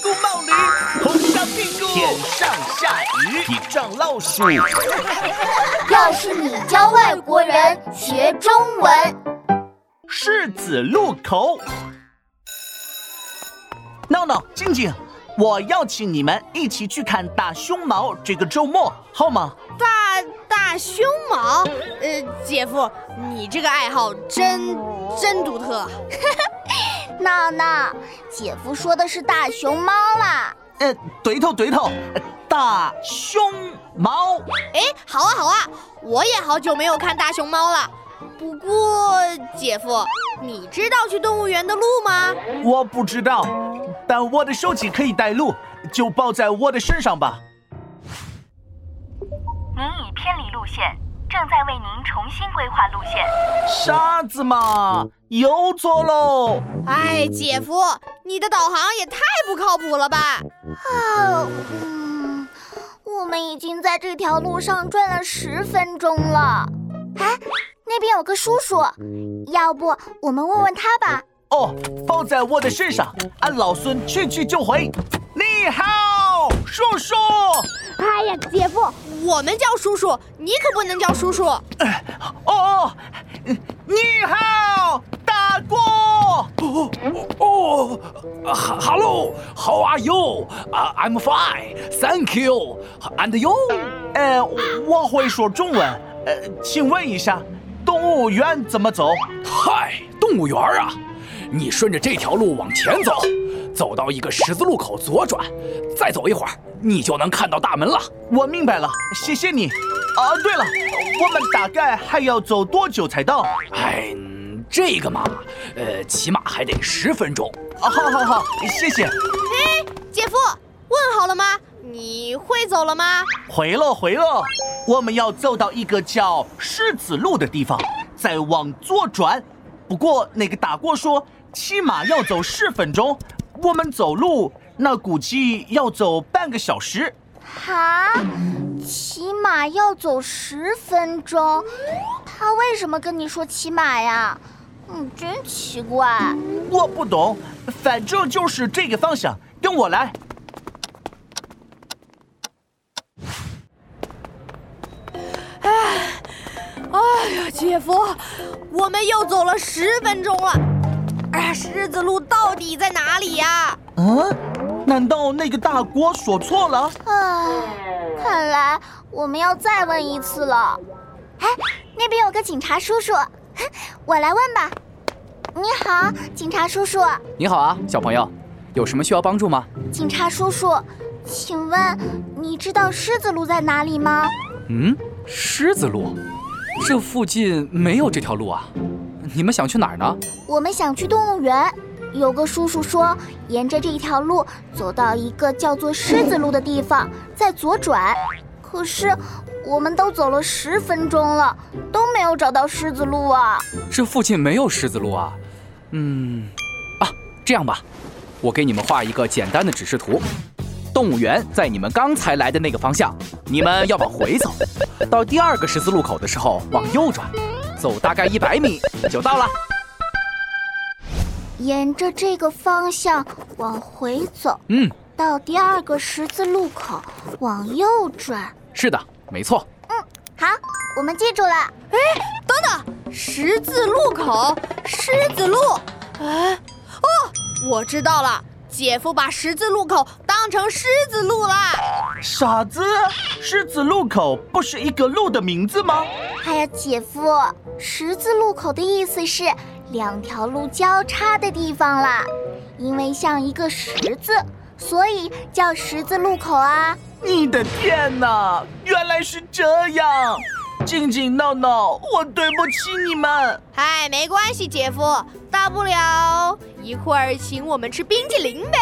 谷冒驴，红烧屁股，天上下雨，地上老鼠。要是你教外国人学中文，狮子路口。闹闹，静静，我邀请你们一起去看大熊猫，这个周末好吗？大大熊猫，呃，姐夫，你这个爱好真真独特。闹闹，姐夫说的是大熊猫啦。呃，对头对头，大熊猫。哎，好啊好啊，我也好久没有看大熊猫了。不过，姐夫，你知道去动物园的路吗？我不知道，但我的手机可以带路，就抱在我的身上吧。您已偏离路线，正在为您重新规划路线。啥子嘛，又错喽！哎，姐夫，你的导航也太不靠谱了吧！啊，嗯，我们已经在这条路上转了十分钟了。哎，那边有个叔叔，要不我们问问他吧？哦，放在我的身上，俺老孙去去就回。你好，叔叔。哎呀，姐夫，我们叫叔叔，你可不能叫叔叔。哦，你好，大哥。哦哦，Hello，How are you? I'm fine, thank you. And you? 呃，我会说中文。呃，请问一下，动物园怎么走？嗨，动物园啊，你顺着这条路往前走，走到一个十字路口左转，再走一会儿，你就能看到大门了。我明白了，谢谢你。啊，对了，我们大概还要走多久才到？哎，这个嘛，呃，起码还得十分钟。啊，好，好，好，谢谢。哎，姐夫，问好了吗？你会走了吗？会了，会了。我们要走到一个叫狮子路的地方，再往左转。不过那个大哥说，起码要走十分钟。我们走路那估计要走半个小时。哈，起码要走十分钟。他为什么跟你说骑马呀？嗯，真奇怪。我不懂，反正就是这个方向。跟我来。哎呀，姐夫，我们又走了十分钟了。哎，狮子路到底在哪里呀？嗯，难道那个大锅说错了？唉，看来我们要再问一次了。哎，那边有个警察叔叔，我来问吧。你好，警察叔叔。你好啊，小朋友，有什么需要帮助吗？警察叔叔，请问你知道狮子路在哪里吗？嗯，狮子路。这附近没有这条路啊，你们想去哪儿呢？我们想去动物园。有个叔叔说，沿着这条路走到一个叫做狮子路的地方，再左转。可是我们都走了十分钟了，都没有找到狮子路啊。这附近没有狮子路啊？嗯，啊，这样吧，我给你们画一个简单的指示图。动物园在你们刚才来的那个方向，你们要往回走，到第二个十字路口的时候往右转，走大概一百米就到了。沿着这个方向往回走，嗯，到第二个十字路口往右转。是的，没错。嗯，好，我们记住了。哎，等等，十字路口，狮子路。哎，哦，我知道了。姐夫把十字路口当成狮子路啦！傻子，狮子路口不是一个路的名字吗？哎呀，姐夫，十字路口的意思是两条路交叉的地方啦，因为像一个十字，所以叫十字路口啊！你的天哪，原来是这样！静静闹闹，我对不起你们。嗨，没关系，姐夫，大不了一会儿请我们吃冰淇淋呗。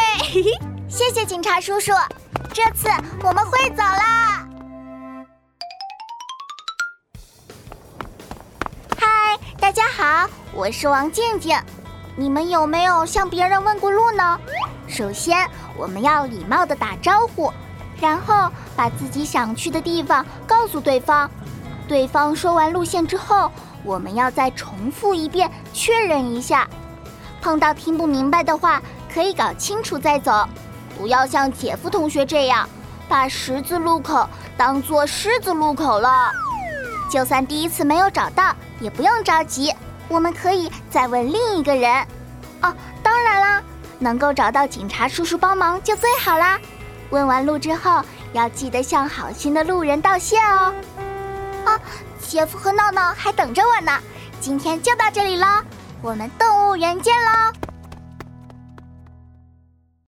谢谢警察叔叔，这次我们会走啦。大家好，我是王静静。你们有没有向别人问过路呢？首先，我们要礼貌的打招呼，然后把自己想去的地方告诉对方。对方说完路线之后，我们要再重复一遍，确认一下。碰到听不明白的话，可以搞清楚再走。不要像姐夫同学这样，把十字路口当做狮子路口了。就算第一次没有找到，也不用着急，我们可以再问另一个人。哦，当然啦，能够找到警察叔叔帮忙就最好啦。问完路之后，要记得向好心的路人道谢哦。啊，姐夫和闹闹还等着我呢。今天就到这里了，我们动物园见喽。